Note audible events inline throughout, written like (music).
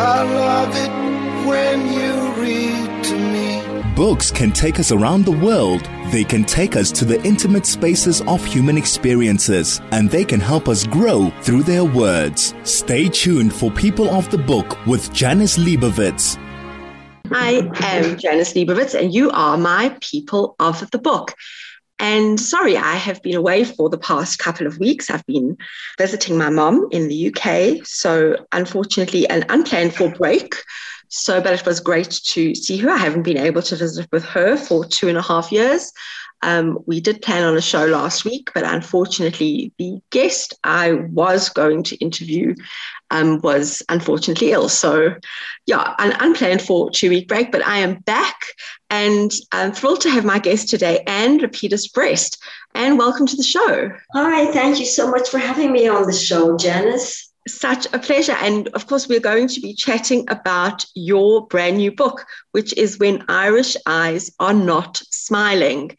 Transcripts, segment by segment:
I love it when you read to me. Books can take us around the world. They can take us to the intimate spaces of human experiences, and they can help us grow through their words. Stay tuned for People of the Book with Janice Liebowitz. I am Janice Liebowitz, and you are my People of the Book. And sorry, I have been away for the past couple of weeks. I've been visiting my mom in the UK. So, unfortunately, an unplanned for break. So, but it was great to see her. I haven't been able to visit with her for two and a half years. Um, we did plan on a show last week, but unfortunately, the guest I was going to interview um, was unfortunately ill. So, yeah, an unplanned for two week break, but I am back and I'm thrilled to have my guest today, Anne Lapedus Brest. And welcome to the show. Hi, thank you so much for having me on the show, Janice. Such a pleasure. And of course, we're going to be chatting about your brand new book, which is When Irish Eyes Are Not Smiling.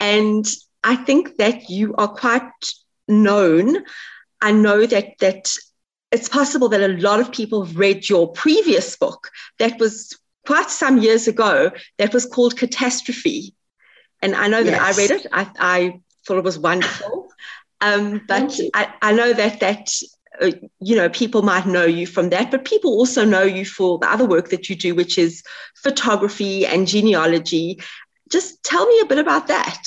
And I think that you are quite known. I know that that it's possible that a lot of people have read your previous book that was quite some years ago that was called Catastrophe. And I know that yes. I read it. I, I, thought it was wonderful. (laughs) Um, but I, I, know that that uh, you know people might know you from that, but people also know you for the other work that you do, which is photography and genealogy. Just tell me a bit about that.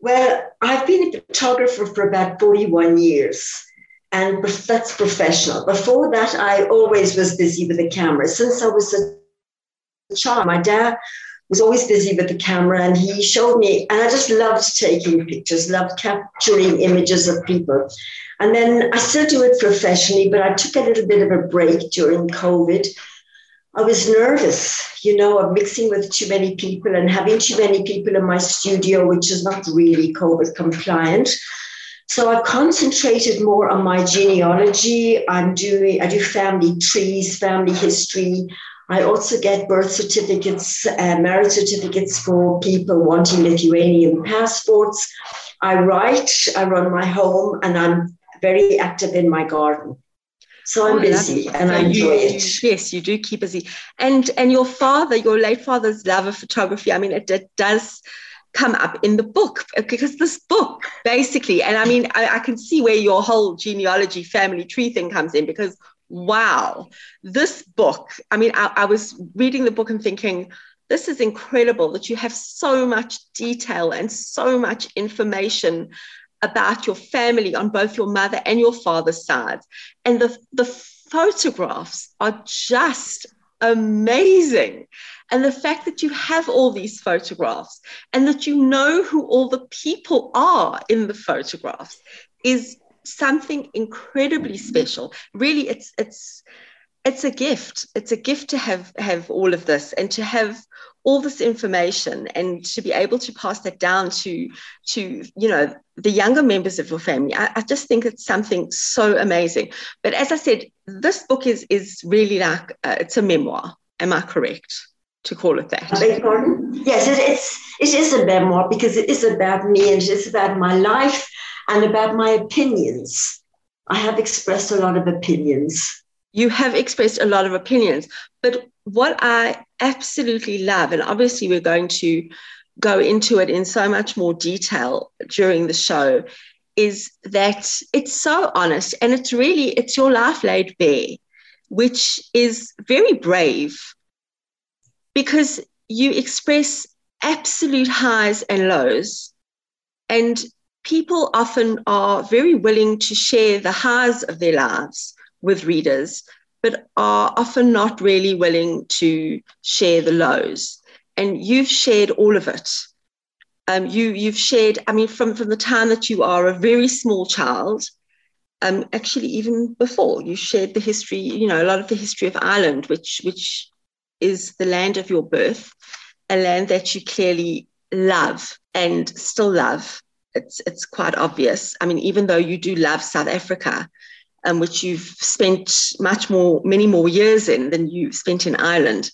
Well, I've been a photographer for about 41 years and that's professional. Before that, I always was busy with the camera. Since I was a child, my dad was always busy with the camera and he showed me, and I just loved taking pictures, loved capturing images of people. And then I still do it professionally, but I took a little bit of a break during COVID. I was nervous, you know, of mixing with too many people and having too many people in my studio, which is not really COVID compliant. So I've concentrated more on my genealogy. I'm doing, I do family trees, family history. I also get birth certificates, uh, marriage certificates for people wanting Lithuanian passports. I write, I run my home, and I'm very active in my garden. So I'm oh, busy and so I enjoy you, it. Yes, you do keep busy. And and your father, your late father's love of photography. I mean, it, it does come up in the book because this book basically, and I mean, I, I, can see where your whole genealogy family tree thing comes in because wow, this book, I mean, I, I was reading the book and thinking, this is incredible that you have so much detail and so much information about your family on both your mother and your father's sides. And the, the photographs are just amazing. And the fact that you have all these photographs and that you know who all the people are in the photographs is something incredibly special. Really, it's it's it's a gift. It's a gift to have have all of this and to have all this information and to be able to pass that down to to you know the younger members of your family. I, I just think it's something so amazing. But as I said, this book is is really like uh, it's a memoir. Am I correct? To call it that. beg pardon? Yes, it, it's it is a memoir because it is about me and it is about my life and about my opinions. I have expressed a lot of opinions. You have expressed a lot of opinions, but what I absolutely love, and obviously we're going to go into it in so much more detail during the show, is that it's so honest and it's really it's your life laid bare, which is very brave because you express absolute highs and lows. And people often are very willing to share the highs of their lives with readers, but are often not really willing to share the lows. And you've shared all of it. Um, you, you've shared, I mean, from, from the time that you are a very small child, um, actually even before, you shared the history, you know, a lot of the history of Ireland, which, which is the land of your birth, a land that you clearly love and still love. It's, it's quite obvious. I mean, even though you do love South Africa, um, which you've spent much more, many more years in than you spent in Ireland.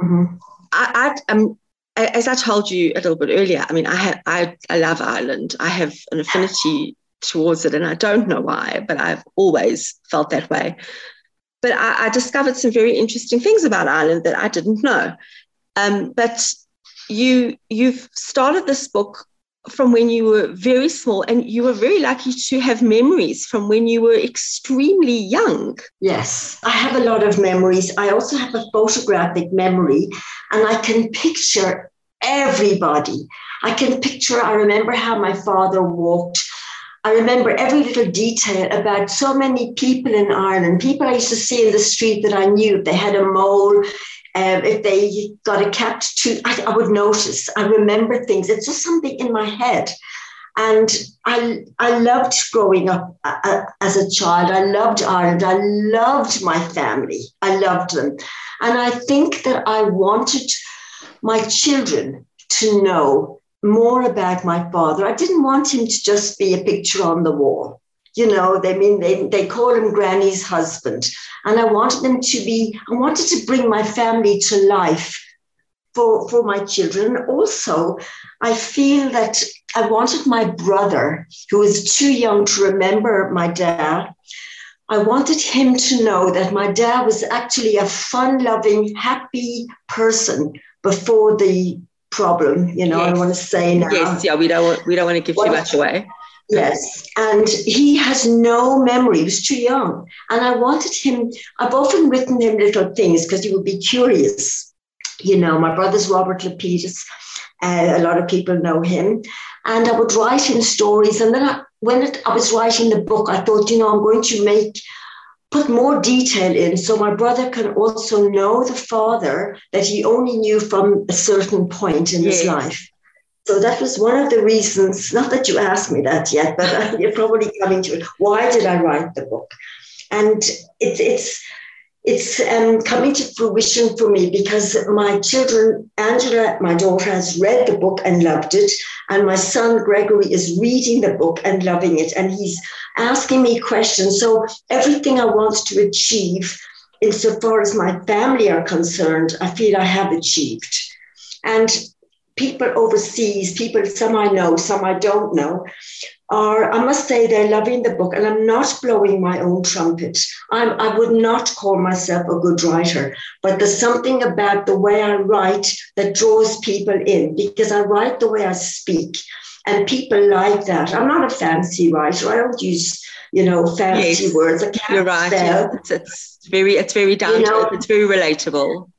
Mm-hmm. I, I, um, as I told you a little bit earlier, I mean, I, have, I, I love Ireland. I have an affinity towards it, and I don't know why, but I've always felt that way. But I, I, discovered some very interesting things about Ireland that I didn't know. Um, but you you've started this book from when you were very small and you were very lucky to have memories from when you were extremely young. Yes i have a lot of memories. I also have a photographic memory and i can picture everybody. I can picture i remember how my father walked I remember every little detail about so many people in Ireland, people I used to see in the street that I knew. If they had a mole, um, if they got a cat tooth, I, I would notice. I remember things. It's just something in my head. And I, I loved growing up uh, uh, as a child. I loved Ireland. I loved my family. I loved them. And I think that I wanted my children to know more about my father. I didn't want him to just be a picture on the wall. You know, they mean they, they call him Granny's husband. And I wanted them to be, I wanted to bring my family to life for, for my children. Also, I feel that I wanted my brother, who was too young to remember my dad, I wanted him to know that my dad was actually a fun loving, happy person before the problem. You know, yes. I want to say now. Yes, yeah, we don't want, we don't want to give too much away. Yes, and he has no memory. He was too young, and I wanted him. I've often written him little things because he would be curious. You know, my brother's Robert Lapedus. Uh, a lot of people know him, and I would write him stories. And then I, when it, I was writing the book, I thought, you know, I'm going to make put more detail in so my brother can also know the father that he only knew from a certain point in yes. his life. So that was one of the reasons, not that you asked me that yet, but (laughs) you're probably coming to it. Why did I write the book? And it, it's it's um, coming to fruition for me because my children, Angela, my daughter, has read the book and loved it. And my son, Gregory, is reading the book and loving it. And he's asking me questions. So everything I want to achieve, insofar as my family are concerned, I feel I have achieved. And people overseas, people, some I know, some I don't know, are, I must say, they're loving the book, and I'm not blowing my own trumpet. I'm, I would not call myself a good writer, but there's something about the way I write that draws people in because I write the way I speak, and people like that. I'm not a fancy writer. I don't use, you know, fancy yes, words. I can't you're right. It's, it's, very, it's very down you know, It's very relatable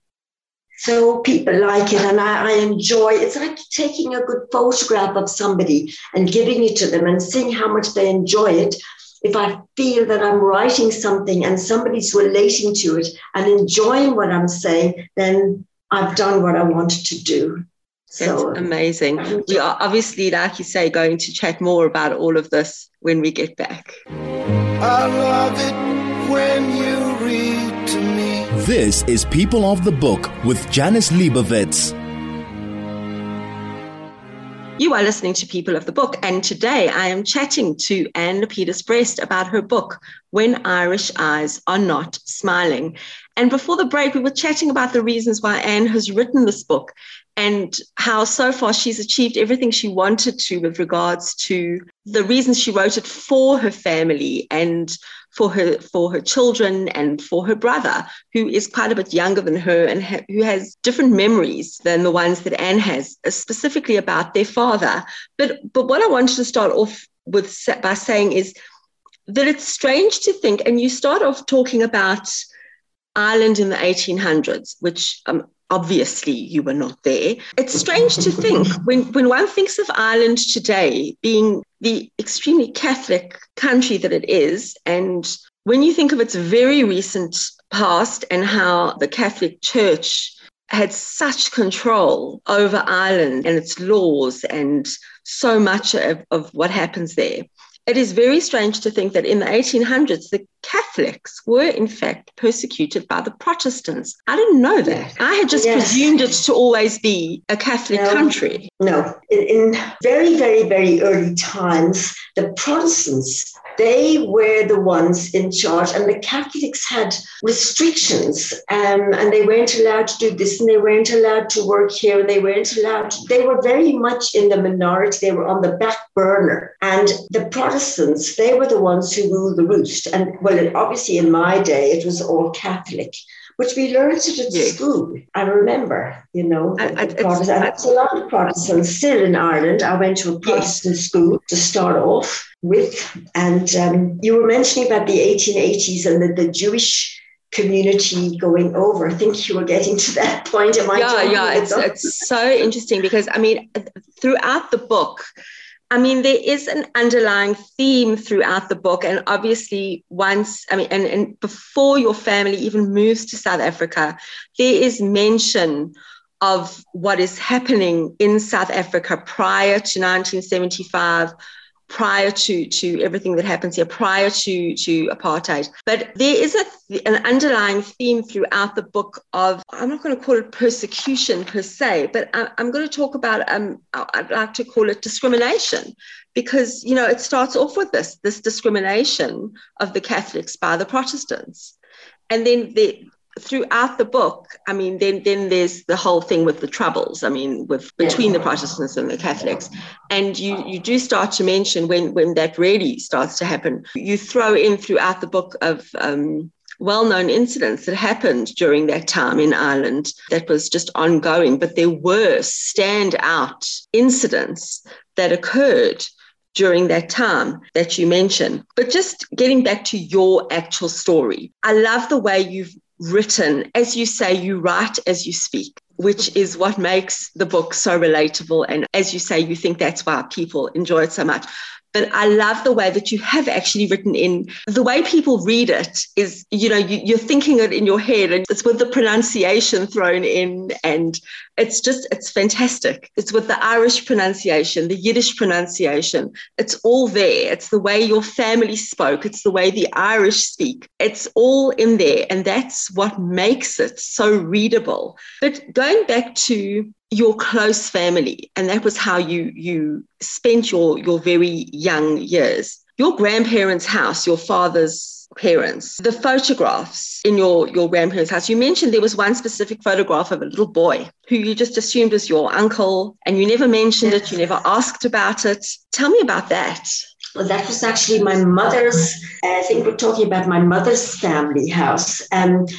so people like it and I, I, enjoy it's like taking a good photograph of somebody and giving it to them and seeing how much they enjoy it. If i feel that i'm writing something and somebody's relating to it and enjoying what i'm saying then i've done what i wanted to do. So That's amazing we are obviously like you say going to chat more about all of this when we get back. I love it when you read to me this is People of the Book with Janice Liebowitz. You are listening to People of the Book, and today I am chatting to Anne Lapedus Brest about her book, When Irish Eyes Are Not Smiling. And before the break, we were chatting about the reasons why Anne has written this book and how so far she's achieved everything she wanted to with regards to the reasons she wrote it for her family and for her for her children and for her brother who is quite a bit younger than her and ha- who has different memories than the ones that Anne has uh, specifically about their father. But but what I wanted to start off with by saying is that it's strange to think and you start off talking about Ireland in the 1800s which um, obviously you were not there. It's strange to think when, when one thinks of Ireland today being the extremely Catholic country that it is, and when you think of its very recent past and how the Catholic Church had such control over Ireland and its laws and so much of, of what happens there it is very strange to think that in the 1800s, the Catholics were in fact persecuted by the Protestants. I didn't know that. I had just yes. presumed it to always be a Catholic no, country. No. In, in very, very, very early times, the Protestants they were the ones in charge, and the Catholics had restrictions, um, and they weren't allowed to do this, and they weren't allowed to work here, and they weren't allowed. To, they were very much in the minority. They were on the back burner, and the Protestants they were the ones who ruled the roost. And well, obviously in my day, it was all Catholic, which we learned it at yes. school. I remember, you know, I, I, Protestant, and it's a lot of Protestants still in Ireland. I went to a Protestant yes. school to start off with, and um, you were mentioning about the 1880s and the, the Jewish community going over. I think you were getting to that point. Am I yeah, yeah. It's, it's so interesting because I mean, throughout the book, I mean, there is an underlying theme throughout the book. And obviously, once, I mean, and, and before your family even moves to South Africa, there is mention of what is happening in South Africa prior to 1975 prior to to everything that happens here prior to to apartheid. But there is a an underlying theme throughout the book of i'm not going to call it persecution per se but I, am going to talk about um i'd like to call it discrimination. Because you know it starts off with this this discrimination of the catholics by the protestants. And then the throughout the book, I mean, then then there's the whole thing with the troubles. I mean, with between the Protestants and the Catholics, and you you do start to mention when when that really starts to happen. You throw in throughout the book of um, well-known incidents that happened during that time in Ireland that was just ongoing, but there were stand-out incidents that occurred during that time that you mentioned. But just getting back to your actual story, I love the way you've written, as you say, you write as you speak, which is what makes the book so relatable. And as you say, you think that's why people enjoy it so much. But I love the way that you have actually written in the way people read it is, you know, you, are thinking it in your head and it's with the pronunciation thrown in. And it's just, it's fantastic. It's with the Irish pronunciation, the Yiddish pronunciation. It's all there. It's the way your family spoke, it's the way the Irish speak. It's all in there. And that's what makes it so readable. But going back to your close family and that was how you you spent your your very young years. Your grandparents house your father's parents the photographs in your your grandparents house. You mentioned there was one specific photograph of a little boy who you just assumed was your uncle and you never mentioned it you never asked about it. Tell me about that well, that was actually my mother's. I think we're talking about my mother's family house. And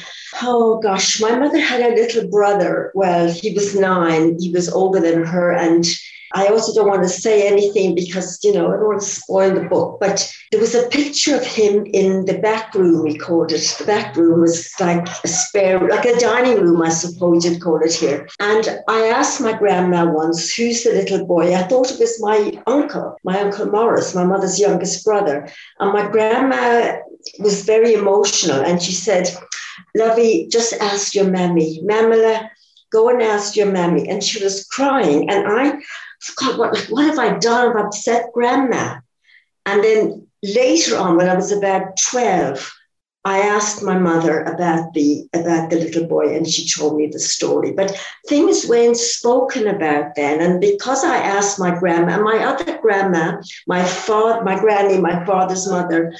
oh gosh, my mother had a little brother. Well, he was nine. He was older than her, and I also don't want to say anything because, you know, I don't want to spoil the book, but there was a picture of him in the back room, we called it. The back room was like a spare, like a dining room, I suppose you'd call it here. And I asked my grandma once, who's the little boy? I thought it was my uncle, my uncle Morris, my mother's youngest brother. And my grandma was very emotional and she said, Lovey, just ask your mammy. Mamela, go and ask your mammy. And she was crying. And I God, what, what have I done? I've upset grandma. And then later on, when I was about 12, I asked my mother about the about the little boy, and she told me the story. But things weren't spoken about then, and because I asked my grandma, my other grandma, my father, my granny, my father's mother,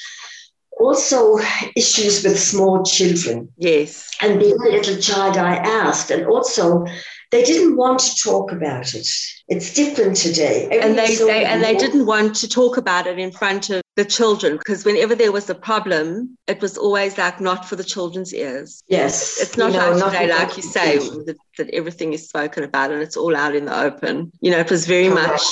also issues with small children. Yes. And being a little child, I asked, and also they didn't want to talk about it. It's different today. and they, they and they didn't want to talk about it in front of the children because whenever there was a problem, it was always like not for the children's ears. Yes, it's not know, like today, like you say, that, that, everything is spoken about and it's all out in the open. You know, it was very Correct. much.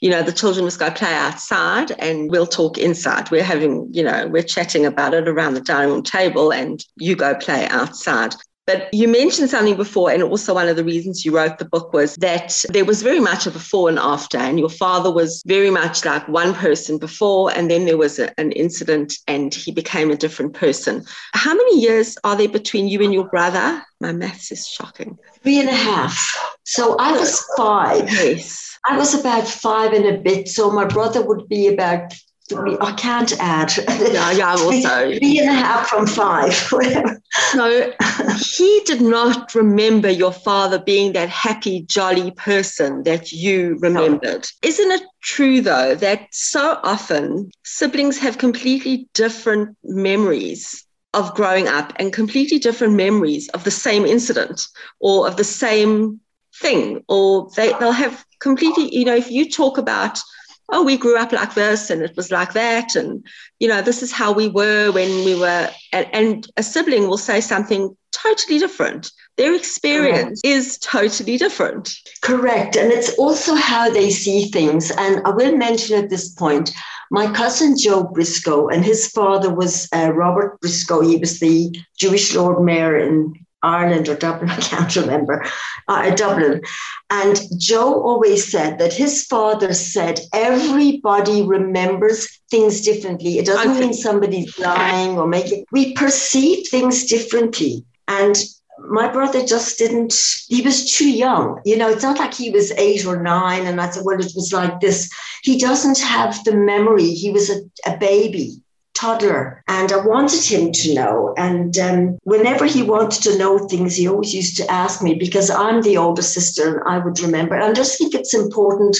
You know, the children must go play outside and we'll talk inside. We're having, you know, we're chatting about it around the dining room table and you go play outside. But you mentioned something before, and also one of the reasons you wrote the book was that there was very much a before and after, and your father was very much like one person before, and then there was a, an incident and he became a different person. How many years are there between you and your brother? My maths is shocking. Three and a half. So I was five. Yes. I was about five and a bit. So my brother would be about. I can't add. Yeah, yeah, also. (laughs) Three and a half from five. (laughs) so he did not remember your father being that happy, jolly person that you remembered. No. Isn't it true, though, that so often siblings have completely different memories of growing up and completely different memories of the same incident or of the same thing, or they, they'll have completely, you know, if you talk about oh, we grew up like this and it was like that. And, you know, this is how we were when we were, and, and a sibling will say something totally different. Their experience Correct. is totally different. Correct. And it's also how they see things. And I will mention at this point my cousin Joe Briscoe, and his father was uh, Robert Briscoe. He was the Jewish Lord Mayor in Ireland or Dublin, (laughs) I can't remember, uh, Dublin. And Joe always said that his father said everybody remembers things differently. It doesn't mean somebody's lying or making, we perceive things differently. And my brother just didn't, he was too young. You know, it's not like he was eight or nine and I said, well, it was like this. He doesn't have the memory. He was a, a baby toddler and I wanted him to know. And um, whenever he wanted to know things, he always used to ask me because I'm the older sister and I would remember. And I just think it's important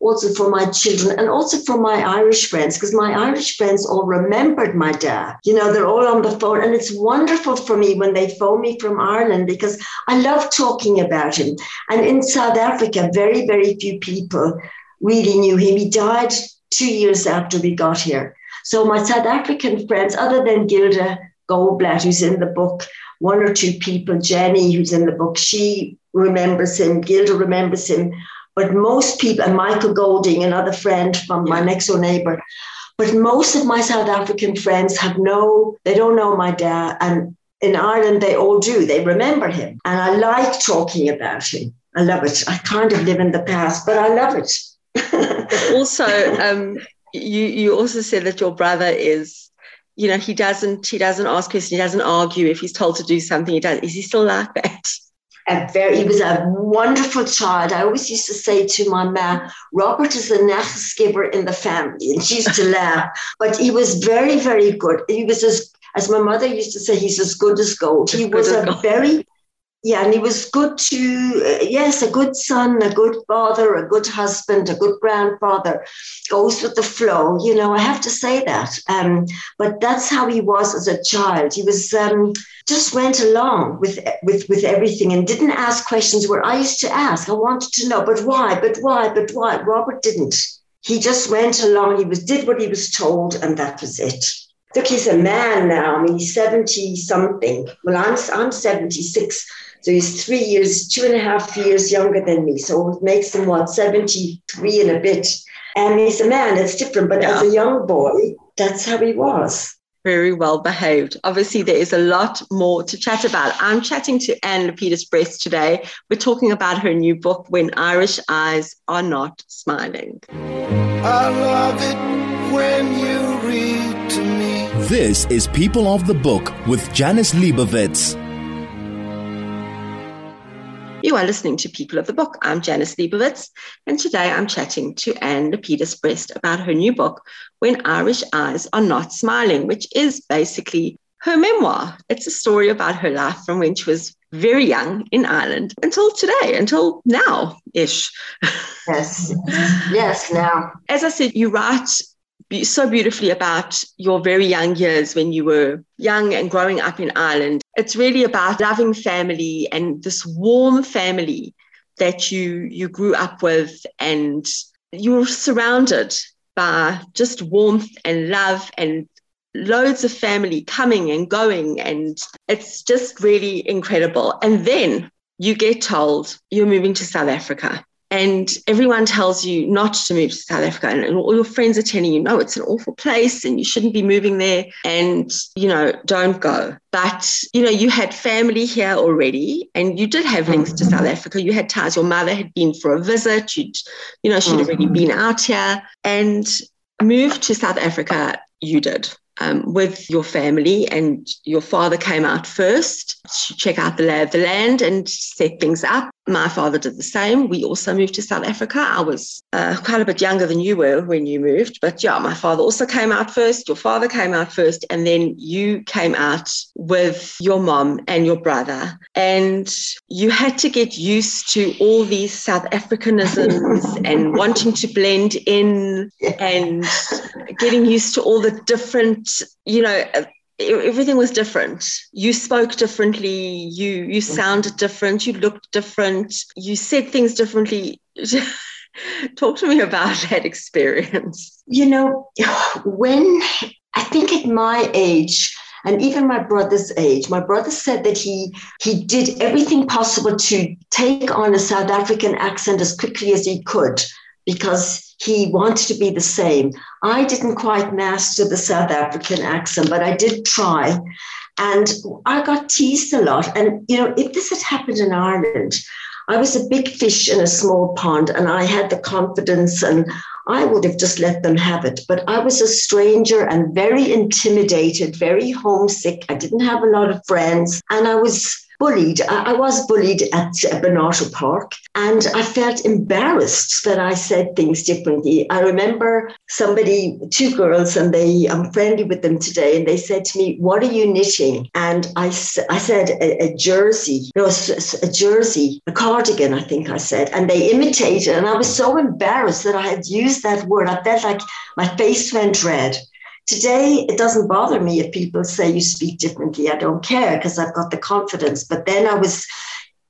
also for my children and also for my Irish friends, because my Irish friends all remembered my dad. You know, they're all on the phone. And it's wonderful for me when they phone me from Ireland because I love talking about him. And in South Africa, very, very few people really knew him. He died two years after we got here. So my South African friends, other than Gilda Goldblatt, who's in the book, one or two people, Jenny, who's in the book, she remembers him, Gilda remembers him, but most people, and Michael Golding, another friend from my next door neighbor, but most of my South African friends have no, they don't know my dad. And in Ireland, they all do. They remember him. And I like talking about him. I love it. I kind of live in the past, but I love it. (laughs) also, um, you you also said that your brother is, you know, he doesn't he doesn't ask questions, he doesn't argue if he's told to do something. He does. Is he still like that? A very, he was a wonderful child. I always used to say to my mom, Robert is the next giver in the family. And she used to (laughs) laugh. But he was very, very good. He was as, as my mother used to say, he's as good as gold. He was a gold. very yeah, and he was good to, uh, yes, a good son, a good father, a good husband, a good grandfather, goes with the flow. You know, I have to say that. Um, but that's how he was as a child. He was um, just went along with, with, with everything and didn't ask questions where I used to ask. I wanted to know, but why, but why, but why? Robert didn't. He just went along. He was did what he was told, and that was it. Look, he's a man now. I mean, he's 70 something. Well, I'm, I'm 76 so he's three years, two and a half years younger than me. So it makes him what, 73 and a bit. And he's a man, it's different. But yeah. as a young boy, that's how he was. Very well behaved. Obviously, there is a lot more to chat about. I'm chatting to Anne Lapedus Brest today. We're talking about her new book, When Irish Eyes Are Not Smiling. I love it when you read to me. This is People of the Book with Janice Liebowitz. You are listening to People of the Book. I'm Janice Liebowitz, and today I'm chatting to Anne Lapedus Brest about her new book, When Irish Eyes Are Not Smiling, which is basically her memoir. It's a story about her life from when she was very young in Ireland until today, until now ish. Yes, yes, now. As I said, you write so beautifully about your very young years when you were young and growing up in Ireland. It's really about loving family and this warm family that you you grew up with and you were surrounded by just warmth and love and loads of family coming and going and it's just really incredible and then you get told you're moving to South Africa and everyone tells you not to move to South Africa and all your friends are telling you no it's an awful place and you shouldn't be moving there and you know don't go. But you know you had family here already and you did have links to South Africa. You had ties. Your mother had been for a visit. You'd you know she'd already mm-hmm. been out here. And moved to South Africa you did um, with your family, and your father came out first to check out the lay of the land and set things up. My father did the same. We also moved to South Africa. I was uh, quite a bit younger than you were when you moved, but yeah, my father also came out first. Your father came out first, and then you came out with your mom and your brother. And you had to get used to all these South Africanisms (laughs) and wanting to blend in and getting used to all the different, you know, everything was different. You spoke differently. You you mm-hmm. sounded different. You looked different. You said things differently. (laughs) Talk to me about that experience. You know, when I think at my age, and even my brother's age, my brother said that he he did everything possible to take on a South African accent as quickly as he could because he wanted to be the same. I didn't quite master the South African accent, but I did try. And I got teased a lot. And, you know, if this had happened in Ireland, I was a big fish in a small pond and I had the confidence and I would have just let them have it. But I was a stranger and very intimidated, very homesick. I didn't have a lot of friends and I was bullied. I, I was bullied at Bernardo Park, and I felt embarrassed that I said things differently. I remember somebody, two girls, and they I'm friendly with them today, and they said to me, "What are you knitting?" And I, I said a, a jersey, no, a, a jersey, a cardigan, I think I said, and they imitated, and I was so embarrassed that I had used that word. I felt like my face went red. Today, it doesn't bother me if people say you speak differently. I don't care because I've got the confidence. But then I was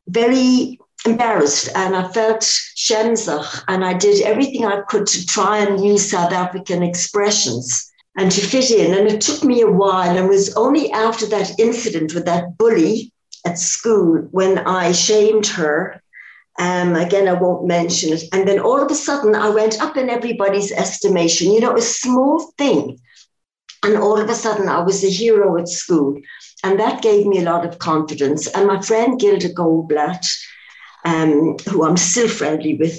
very embarrassed and I felt shemzach and I did everything I could to try and use South African expressions and to fit in. And it took me a while. And it was only after that incident with that bully at school when I shamed her. Um, again, I won't mention it. And then all of a sudden, I went up in everybody's estimation. You know, a small thing and all of a sudden, I was a hero at school. And that gave me a lot of confidence. And my friend Gilda Goldblatt, um, who I'm still friendly with,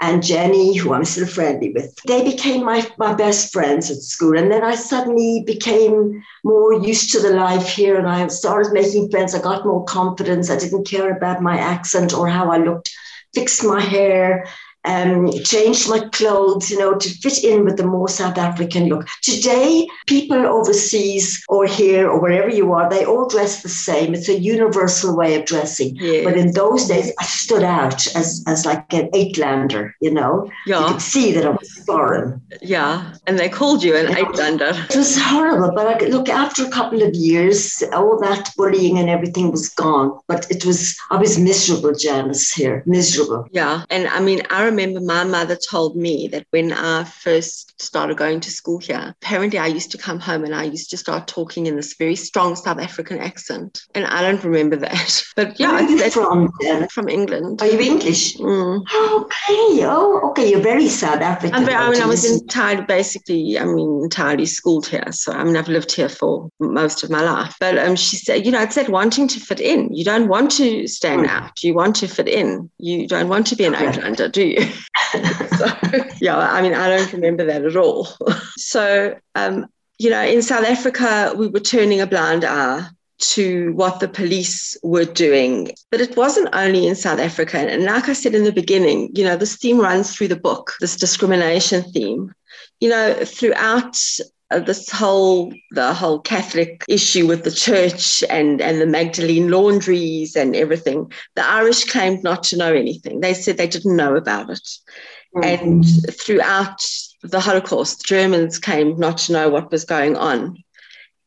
and Jenny, who I'm still friendly with, they became my, my best friends at school. And then I suddenly became more used to the life here and I started making friends. I got more confidence. I didn't care about my accent or how I looked, fixed my hair, um, changed my clothes, you know, to fit in with the more South African look. Today, people overseas or here or wherever you are, they all dress the same. It's a universal way of dressing. Yes. But in those days, I stood out as, as like an Uitlander, you know? Yeah. You could see that I was foreign. Yeah. And they called you an Uitlander. It was horrible. But I, look, after a couple of years, all that bullying and everything was gone. But it was, I was miserable, Janice, here, miserable. Yeah. And I mean, I remember my mother told me that when I first started going to school here, apparently I used to come home and I used to start talking in this very strong South African accent. And I don't remember that. (laughs) But yeah, you from? From England. Are you English? Mm. Okay. Oh, okay. You're very South African. Very, I mean, I was entirely, basically, I mean, entirely schooled here. So, I mean, I've lived here for most of my life. But um, she said, you know, it's that wanting to fit in. You don't want to stand mm. out. You want to fit in. You don't want to be an Outlander, do you? (laughs) so, yeah, I mean, I don't remember that at all. (laughs) so, um, you know, in South Africa, we were turning a blind eye to what the police were doing. But it wasn't only in South Africa. And like I said in the beginning, you know, this theme runs through the book, this discrimination theme. You know, throughout this whole the whole Catholic issue with the church and and the Magdalene laundries and everything, the Irish claimed not to know anything. They said they didn't know about it. Mm-hmm. And throughout the Holocaust, the Germans came not to know what was going on.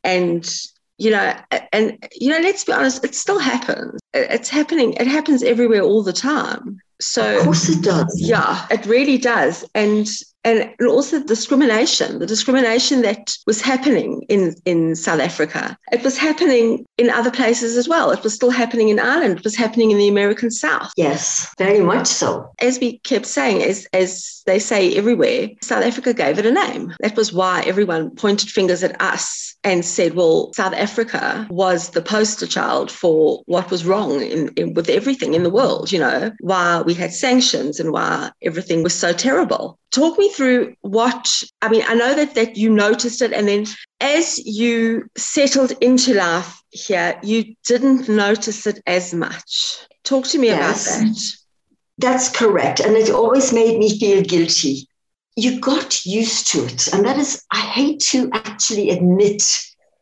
And you know, and you know, let's be honest, it still happens. It's happening. It happens everywhere all the time. So of course it does. Yeah, it really does. And and also discrimination, the discrimination that was happening in, in South Africa. It was happening in other places as well. It was still happening in Ireland. It was happening in the American South. Yes, very much so. As we kept saying, as, as they say everywhere, South Africa gave it a name. That was why everyone pointed fingers at us and said, well, South Africa was the poster child for what was wrong in, in, with everything in the world, you know, why we had sanctions and why everything was so terrible. Talk me through what I mean. I know that that you noticed it, and then as you settled into life here, you didn't notice it as much. Talk to me yes, about that. That's correct, and it always made me feel guilty. You got used to it, and that is, I hate to actually admit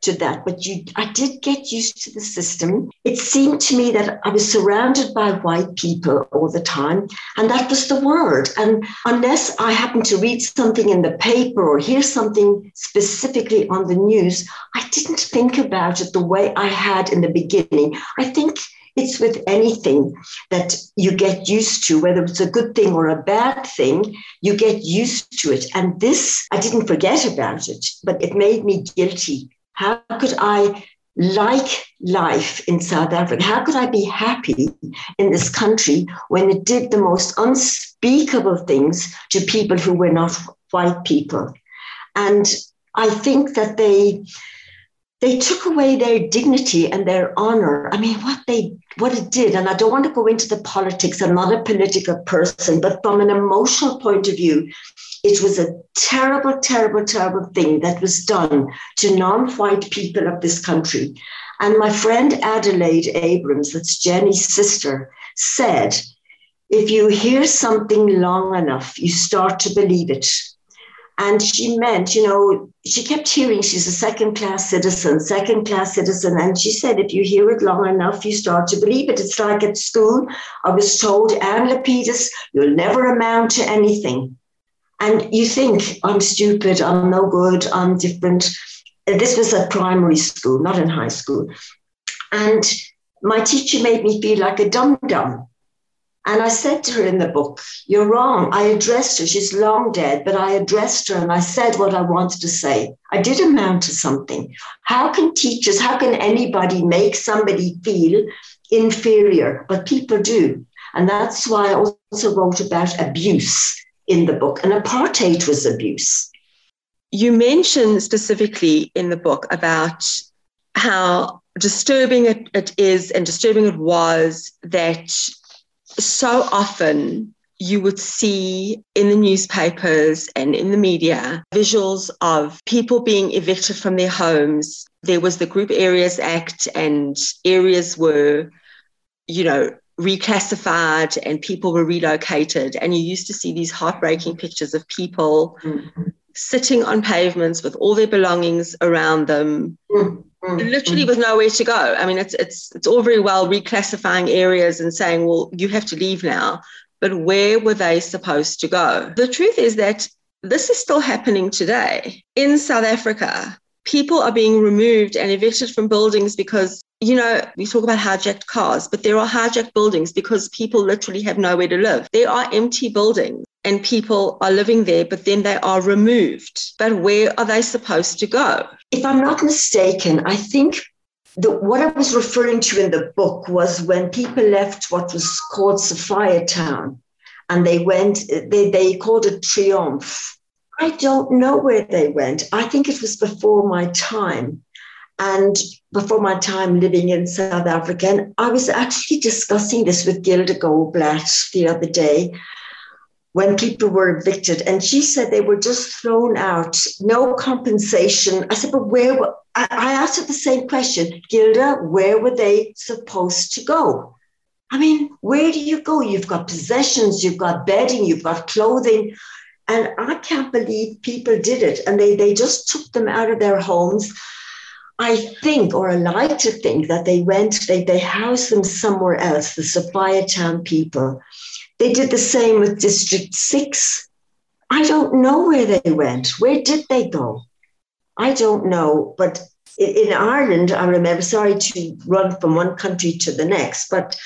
to that, but you, I did get used to the system. It seemed to me that I was surrounded by white people all the time, and that was the word. And unless I happened to read something in the paper or hear something specifically on the news, I didn't think about it the way I had in the beginning. I think it's with anything that you get used to, whether it's a good thing or a bad thing, you get used to it. And this, I didn't forget about it, but it made me guilty. How could I like life in South Africa? How could I be happy in this country when it did the most unspeakable things to people who were not white people? And I think that they they took away their dignity and their honor. I mean, what they what it did, and I don't want to go into the politics. I'm not a political person, but from an emotional point of view, it was a terrible, terrible, terrible thing that was done to non-white people of this country. And my friend Adelaide Abrams, that's Jenny's sister, said, if you hear something long enough, you start to believe it. And she meant, you know, she kept hearing she's a second class citizen, second class citizen. And she said, if you hear it long enough, you start to believe it. It's like at school, I was told, Anne Lapedus, you'll never amount to anything. And you think, I'm stupid, I'm no good, I'm different. Uh, this was at primary school, not in high school. And my teacher made me feel like a dum dum. And I said to her in the book, You're wrong. I addressed her. She's long dead, but I addressed her and I said what I wanted to say. I did amount to something. How can teachers, how can anybody make somebody feel inferior? But people do. And that's why I also wrote about abuse in the book. And apartheid was abuse. You mention specifically in the book about how disturbing it, it is and disturbing it was that so often you would see in the newspapers and in the media visuals of people being evicted from their homes. There was the Group Areas Act, and areas were, you know, reclassified and people were relocated. And you used to see these heartbreaking pictures of people mm-hmm. sitting on pavements with all their belongings around them. Mm-hmm Mm, literally with nowhere to go. I mean, it's it's it's all very well reclassifying areas and saying, well, you have to leave now, but where were they supposed to go? The truth is that this is still happening today in South Africa. People are being removed and evicted from buildings because, you know, we talk about hijacked cars, but there are hijacked buildings because people literally have nowhere to live. There are empty buildings and people are living there, but then they are removed. But where are they supposed to go? If I'm not mistaken, I think the, what I was referring to in the book was when people left what was called Sophiatown and they went, they, they called it Triomf. I don't know where they went. I think it was before my time and before my time living in South Africa. And I was actually discussing this with Gilda Goldblatt the other day when people were evicted. And she said they were just thrown out, no compensation. I said, but where? Were I asked her the same question, Gilda, where were they supposed to go? I mean, where do you go? You've got possessions, you've got bedding, you've got clothing. And I can't believe people did it. And they, they just took them out of their homes. I think, or I like to think, that they went, they, they housed them somewhere else, the Sophiatown people. They did the same with District 6. I don't know where they went. Where did they go? I don't know. But in Ireland, I remember, sorry to run from one country to the next, but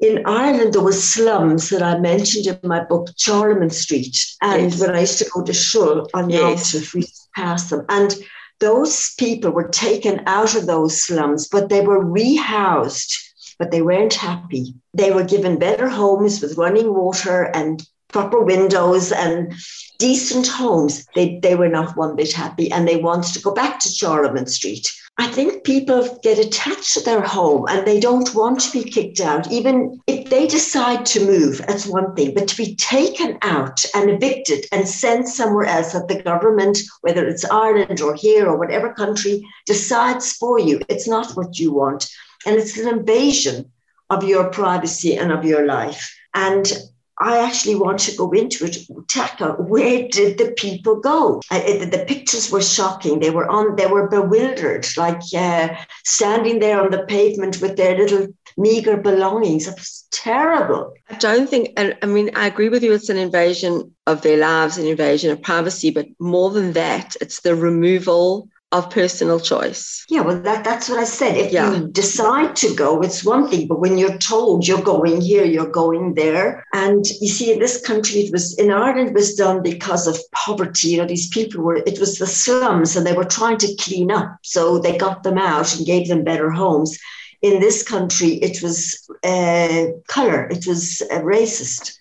in Ireland, there were slums that I mentioned in my book, Charlemont Street. And yes. when I used to go to Schull on yes. Yalta, we passed them. And those people were taken out of those slums, but they were rehoused but they weren't happy. They were given better homes with running water and proper windows and decent homes. They, they were not one bit happy and they wanted to go back to Charlemont Street. I think people get attached to their home and they don't want to be kicked out. Even if they decide to move, that's one thing, but to be taken out and evicted and sent somewhere else that the government, whether it's Ireland or here or whatever country, decides for you, it's not what you want. And it's an invasion of your privacy and of your life. And I actually want to go into it, tackle where did the people go? it, the pictures were shocking. They were on, they were bewildered, like uh, standing there on the pavement with their little meager belongings. It was terrible. I don't think, I mean, I agree with you. It's an invasion of their lives, an invasion of privacy, but more than that, it's the removal of personal choice. Yeah, well, that, that's what I said. If yeah. you decide to go, it's one thing, but when you're told you're going here, you're going there. And you see, in this country, it was in Ireland, it was done because of poverty. You know, these people were, it was the slums and they were trying to clean up. So they got them out and gave them better homes. In this country, it was uh, color, it was uh, racist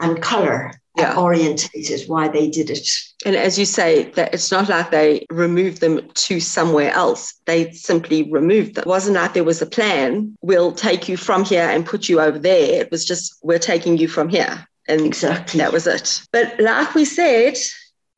and color yeah. orientated why they did it. And as you say, that it's not like they removed them to somewhere else. They simply removed them. It wasn't like there was a plan. We'll take you from here and put you over there. It was just we're taking you from here. And exactly that was it. But like we said,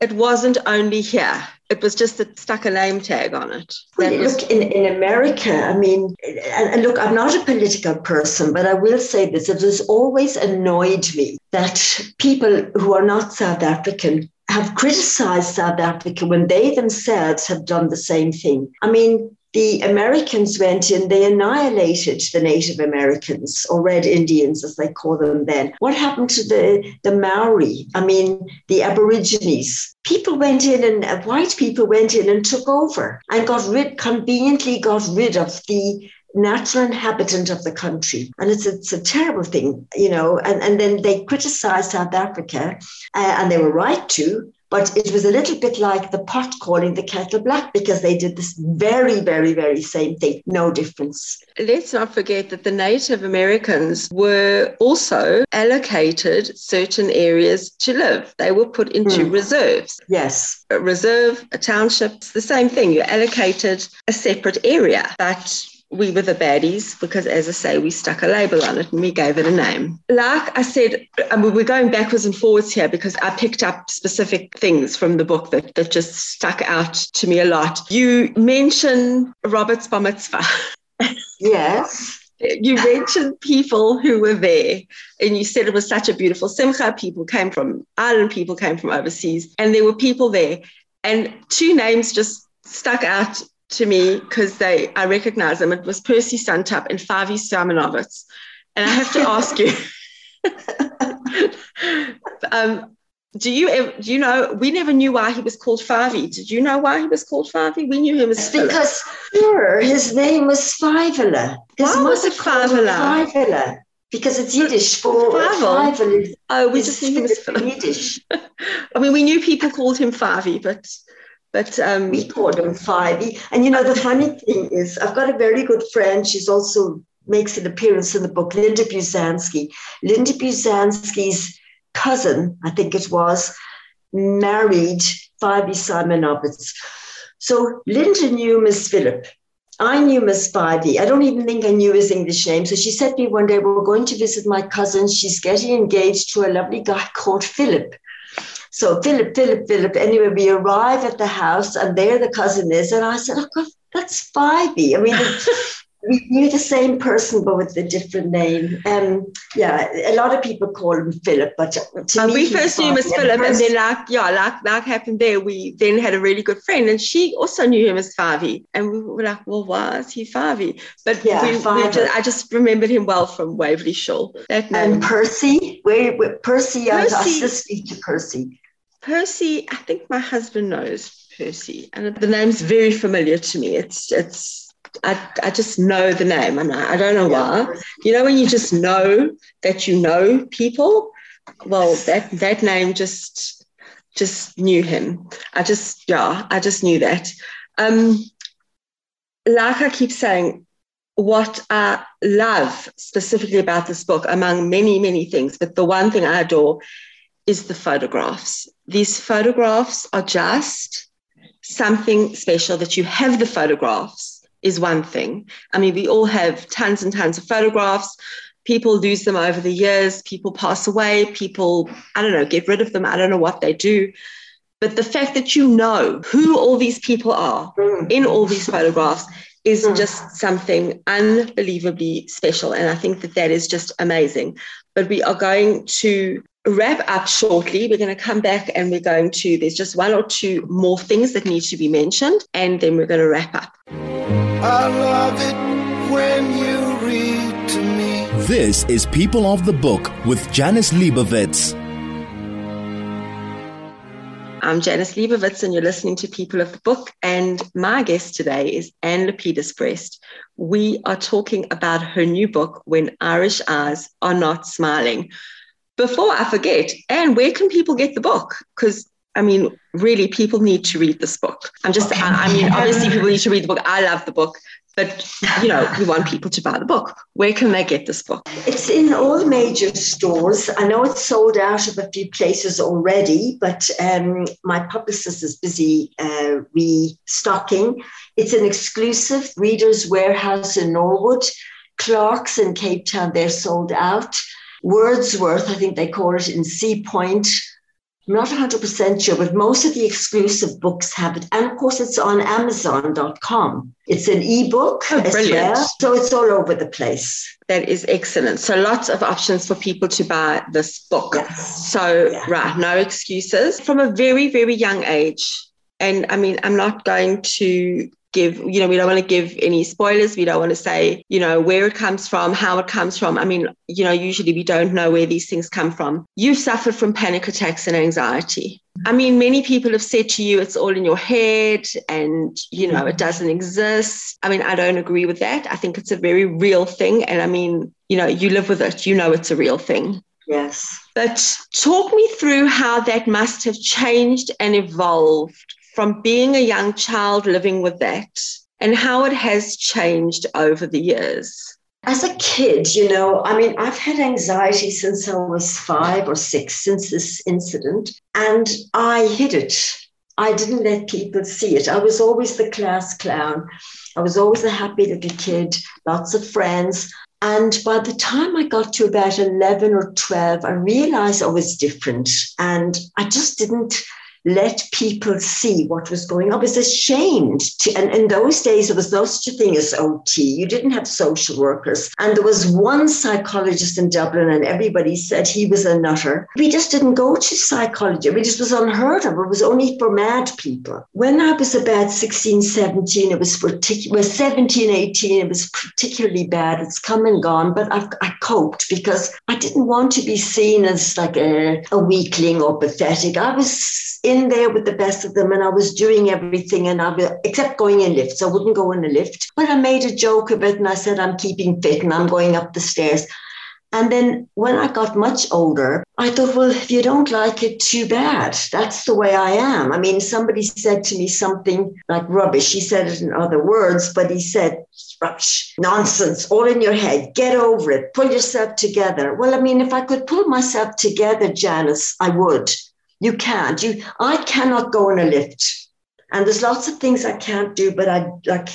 it wasn't only here. It was just that stuck a name tag on it. Well, look, in, in America, I mean, and, and look, I'm not a political person, but I will say this it has always annoyed me that people who are not South African have criticized South Africa when they themselves have done the same thing. I mean, the Americans went in, they annihilated the Native Americans or Red Indians, as they call them then. What happened to the, the Maori? I mean, the Aborigines. People went in and uh, white people went in and took over and got rid, conveniently got rid of the natural inhabitant of the country. And it's, it's a terrible thing, you know. And, and then they criticized South Africa, uh, and they were right to, but it was a little bit like the pot calling the kettle black because they did this very, very, very same thing. No difference. Let's not forget that the Native Americans were also allocated certain areas to live. They were put into mm. reserves. Yes. A reserve, a township, it's the same thing. You're allocated a separate area. But we were the baddies because, as I say, we stuck a label on it and we gave it a name. Like I said, I mean, we're going backwards and forwards here because I picked up specific things from the book that, that just stuck out to me a lot. You mention Robert's bar mitzvah. (laughs) Yes. you mentioned people who were there and you said it was such a beautiful simcha. People came from Ireland, people came from overseas, and there were people there. And two names just stuck out to me because they I recognize them. It was Percy Suntup and Favi Simonovitz. And I have to ask you, (laughs) um, do you ever, do you know we never knew why he was called Favi? Did you know why he was called Favi? We knew him as because sure his name was Fivela. His why was it Fivela? Fivela. Because it's Yiddish for Favel. Oh, we just knew him as Yiddish. (laughs) I mean, we knew people called him Favi, but but um, we called him Fivey. And you know, the funny thing is, I've got a very good friend. She's also makes an appearance in the book, Linda Buzansky. Linda Buzansky's cousin, I think it was, married Fivey Simonovitz. So Linda knew Miss Philip. I knew Miss Fivey. I don't even think I knew his English name. So she said to me one day, We're going to visit my cousin. She's getting engaged to a lovely guy called Philip. So Philip, Philip, Philip. Anyway, we arrive at the house, and there the cousin is, and I said, "Oh God, that's Fivey." I mean. (laughs) we knew the same person but with a different name. Um, yeah, a lot of people call him Philip, but to me, we first knew him as Philip, and then like yeah, like like happened there, we then had a really good friend, and she also knew him as Favi, and we were like, well, why is he Favi? But yeah, we, we just, I just remembered him well from Waverley Shul. and Percy, where, where Percy, Percy, I was to speak to Percy. Percy, I think my husband knows Percy, and the name's very familiar to me. It's it's I, I just know the name, and I, I don't know yeah. why. You know when you just know that you know people. Well, that that name just just knew him. I just yeah, I just knew that. Um, like I keep saying, what I love specifically about this book, among many many things, but the one thing I adore is the photographs. These photographs are just something special that you have the photographs is one thing. I mean, we all have tons and tons of photographs. People lose them over the years, people pass away, people, I don't know, get rid of them. I don't know what they do. But the fact that you know who all these people are in all these photographs is just something unbelievably special. And I think that that is just amazing. But we are going to wrap up shortly. We're going to come back and we're going to, there's just one or two more things that need to be mentioned, and then we're going to wrap up. I love it when you read to me. This is People of the Book with Janice Liebowitz. I'm Janice Liebowitz, and you're listening to People of the Book. And my guest today is Anne Lapedus Brest. We are talking about her new book, When Irish Eyes Are Not Smiling. Before I forget, Anne, where can people get the book? Because I mean, really, people need to read this book. I'm just, okay. I, I mean, obviously, people need to read the book. I love the book, but you know, we want people to buy the book. Where can they get this book? It's in all major stores. I know it's sold out of a few places already, but um, my publicist is busy uh, restocking. It's an exclusive Reader's Warehouse in Norwood. Clarke's in Cape Town, they're sold out. Wordsworth, I think they call it in Sea Point, I'm not 100% sure, but most of the exclusive books have it. And of course, it's on Amazon.com. It's an ebook oh, as brilliant. well. So it's all over the place. That is excellent. So lots of options for people to buy this book. Yes. So, yeah. right, no excuses. From a very, very young age, and I mean, I'm not going to give, you know, we don't want to give any spoilers. We don't want to say, you know, where it comes from, how it comes from. I mean, you know, usually we don't know where these things come from. You've suffered from panic attacks and anxiety. I mean, many people have said to you, it's all in your head and, you know, it doesn't exist. I mean, I don't agree with that. I think it's a very real thing. And I mean, you know, you live with it, you know, it's a real thing. Yes. But talk me through how that must have changed and evolved from being a young child living with that and how it has changed over the years? As a kid, you know, I mean, I've had anxiety since I was five or six, since this incident, and I hid it. I didn't let people see it. I was always the class clown. I was always a happy little kid, lots of friends. And by the time I got to about 11 or 12, I realized I was different. And I just didn't let people see what was going on. I was ashamed to, and in those days there was no such thing as OT. You didn't have social workers. And there was one psychologist in Dublin, and everybody said he was a nutter. We just didn't go to psychology. It just was unheard of. It was only for mad people. When I was about 16, 17, it was particular 17, 18, it was particularly bad. It's come and gone, but I've, I coped because I didn't want to be seen as like a, a weakling or pathetic. I was in there with the best of them and I was doing everything and I was, except going in lifts. I wouldn't go in a lift. But I made a joke of it and I said, I'm keeping fit and I'm going up the stairs. And then when I got much older, I thought, well, if you don't like it, too bad. That's the way I am. I mean, somebody said to me something like rubbish. He said it in other words, but he said, rubbish, nonsense, all in your head. Get over it. Pull yourself together. Well, I mean, if I could pull myself together, Janice, I would. You can't. You, I cannot go in a lift. And there's lots of things I can't do, but I like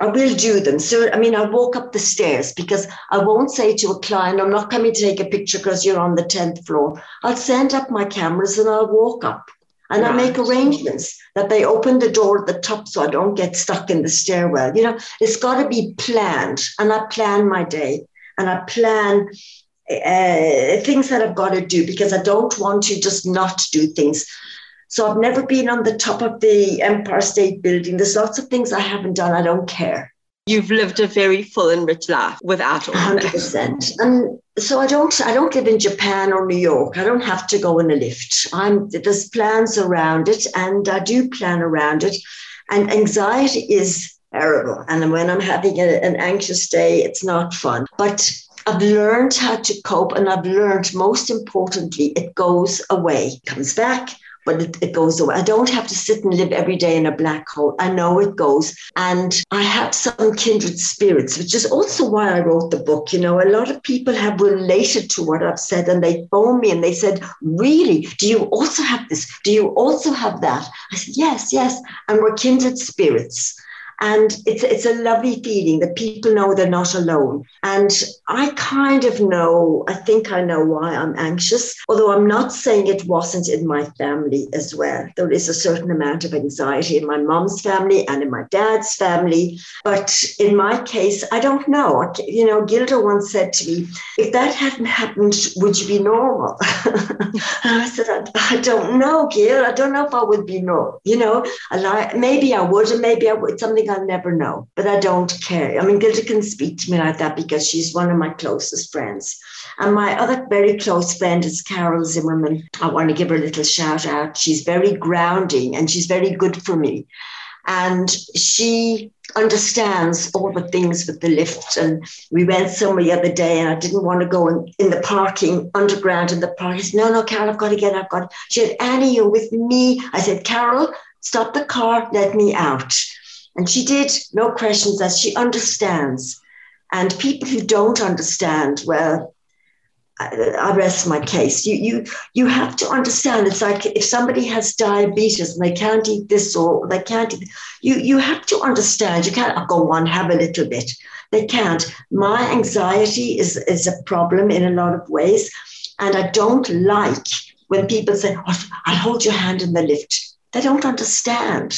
I will do them. So, I mean, I walk up the stairs because I won't say to a client, I'm not coming to take a picture because you're on the 10th floor. I'll send up my cameras and I'll walk up. And right. I make arrangements that they open the door at the top so I don't get stuck in the stairwell. You know, it's got to be planned. And I plan my day and I plan uh, things that I've got to do because I don't want to just not do things. So I've never been on the top of the Empire State Building. There's lots of things I haven't done. I don't care. You've lived a very full and rich life without all 100%. And so I don't I don't live in Japan or New York. I don't have to go in a lift. I'm there's plans around it and I do plan around it. And anxiety is terrible. And when I'm having a, an anxious day, it's not fun. But I've learned how to cope, and I've learned most importantly, it goes away, comes back, but it, it, goes away. I don't have to sit and live every day in a black hole. I know it goes. And I have some kindred spirits, which is also why I wrote the book. You know, a lot of people have related to what I've said and they phone me and they said, Really? Do you also have this? Do you also have that? I said, Yes, yes. And we're kindred spirits. And it's, it's a lovely feeling that people know they're not alone. And I kind of know, I think I know why I'm anxious, although I'm not saying it wasn't in my family as well. There is a certain amount of anxiety in my mom's family and in my dad's family. But in my case, I don't know. You know, Gilda once said to me, if that hadn't happened, would you be normal? (laughs) and I said, I, I, don't know, Gil. I don't know if I would be normal. You know, maybe I would, and maybe I would. Something something I'll never know, but I don't care. I mean, Gilda can speak to me like that because she's one of my closest friends. And my other very close friend is Carol Zimmerman. I want to give her a little shout out. She's very grounding and she's very good for me. And she understands all the things with the lift. And we went somewhere the other day and I didn't want to go in, in the parking, underground in the park. Said, no, no, Carol, I've got to get, I've got to. She said, Annie, you're with me. I said, Carol, stop the car, let me out. And she did, no questions asked. She understands. And people who don't understand, well, I rest my case. You you you have to understand. It's like if somebody has diabetes and they can't eat this or they can't. Eat, you you have to understand. You can't go on have a little bit. They can't. My anxiety is is a problem in a lot of ways, and I don't like when people say, oh, "I'll hold your hand in the lift." They don't understand,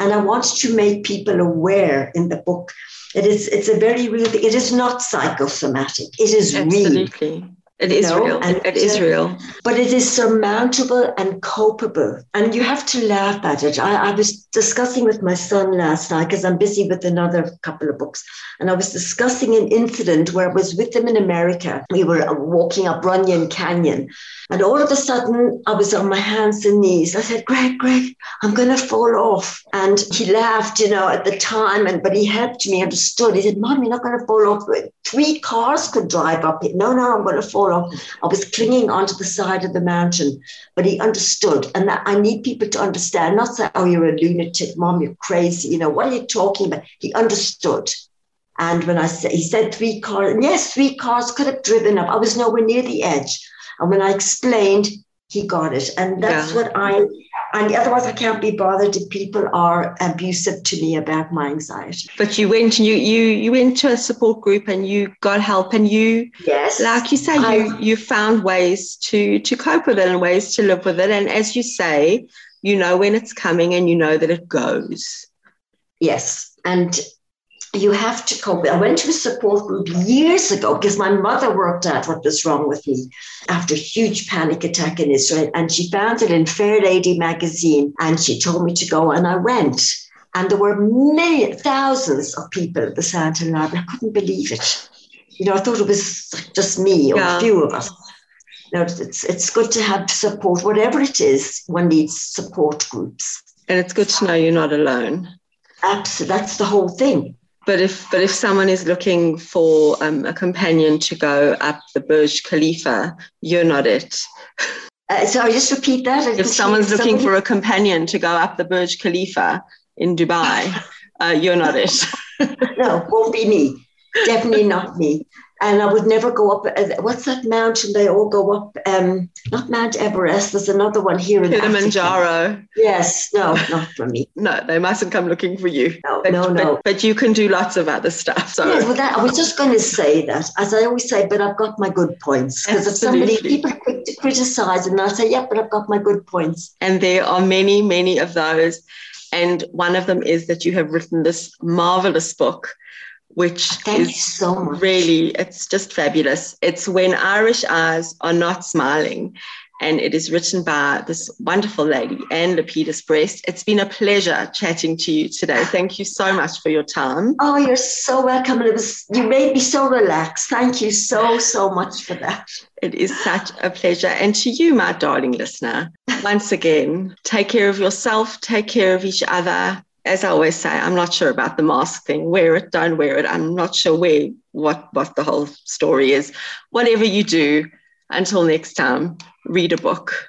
and I want to make people aware in the book. It is it's a very real thing. It is not psychosomatic. It is Absolutely. real. It is know, real. And it is real. But it is surmountable and copable. And you have to laugh at it. I, I was discussing with my son last night because I'm busy with another couple of books. And I was discussing an incident where I was with them in America. We were walking up Runyon Canyon. And all of a sudden, I was on my hands and knees. I said, Greg, Greg, I'm going to fall off. And he laughed, you know, at the time. And But he helped me, understood. He said, Mom, you're not going to fall off. Three cars could drive up here. No, no, I'm going to fall I was clinging onto the side of the mountain, but he understood. And I need people to understand, not say, oh, you're a lunatic, mom, you're crazy. You know, what are you talking about? He understood. And when I said, he said three cars, and yes, three cars could have driven up. I was nowhere near the edge. And when I explained, he got it. And that's yeah. what I and otherwise I can't be bothered if people are abusive to me about my anxiety. But you went you you you went to a support group and you got help and you yes like you say I, you you found ways to to cope with it and ways to live with it. And as you say, you know when it's coming and you know that it goes. Yes. And you have to cope. I went to a support group years ago because my mother worked out what was wrong with me after a huge panic attack in Israel. And she found it in Fair Lady magazine and she told me to go, and I went. And there were many thousands of people at the Sandton Library. I couldn't believe it. You know, I thought it was just me or yeah. a few of us. No, it's, it's good to have support, whatever it is, one needs support groups. And it's good to know you're not alone. Absolutely. That's the whole thing but if but if someone is looking for um, a companion to go up the Burj Khalifa, you're not it. Uh, so I just repeat that. If someone's looking for a companion to go up the Burj Khalifa in Dubai, (laughs) uh, you're not it. no, won't be me. Definitely not me and I would never go up. Uh, what's that mountain they all go up? Um, not Mount Everest. There's another one here in Kilimanjaro. Africa. Yes, no, not for me. (laughs) no, they mustn't come looking for you. No, but, no, no. But, but, you can do lots of other stuff. So yes, well, that, I was just going to say that, as I always say, but I've got my good points. Because if somebody people are quick to criticize, and I say, yeah, but I've got my good points. And there are many, many of those. And one of them is that you have written this marvelous book which Thank is so really it's just fabulous. It's when Irish eyes are not smiling. And it is written by this wonderful lady, Anne Lapedus Brest. It's been a pleasure chatting to you today. Thank you so much for your time. Oh, you're so welcome. It was you made me so relaxed. Thank you so, so much for that. It is such a pleasure. And to you, my darling listener, once again, take care of yourself, take care of each other, as I always say, I'm not sure about the mask thing. Wear it, don't wear it. I'm not sure where what what the whole story is. Whatever you do, until next time, read a book.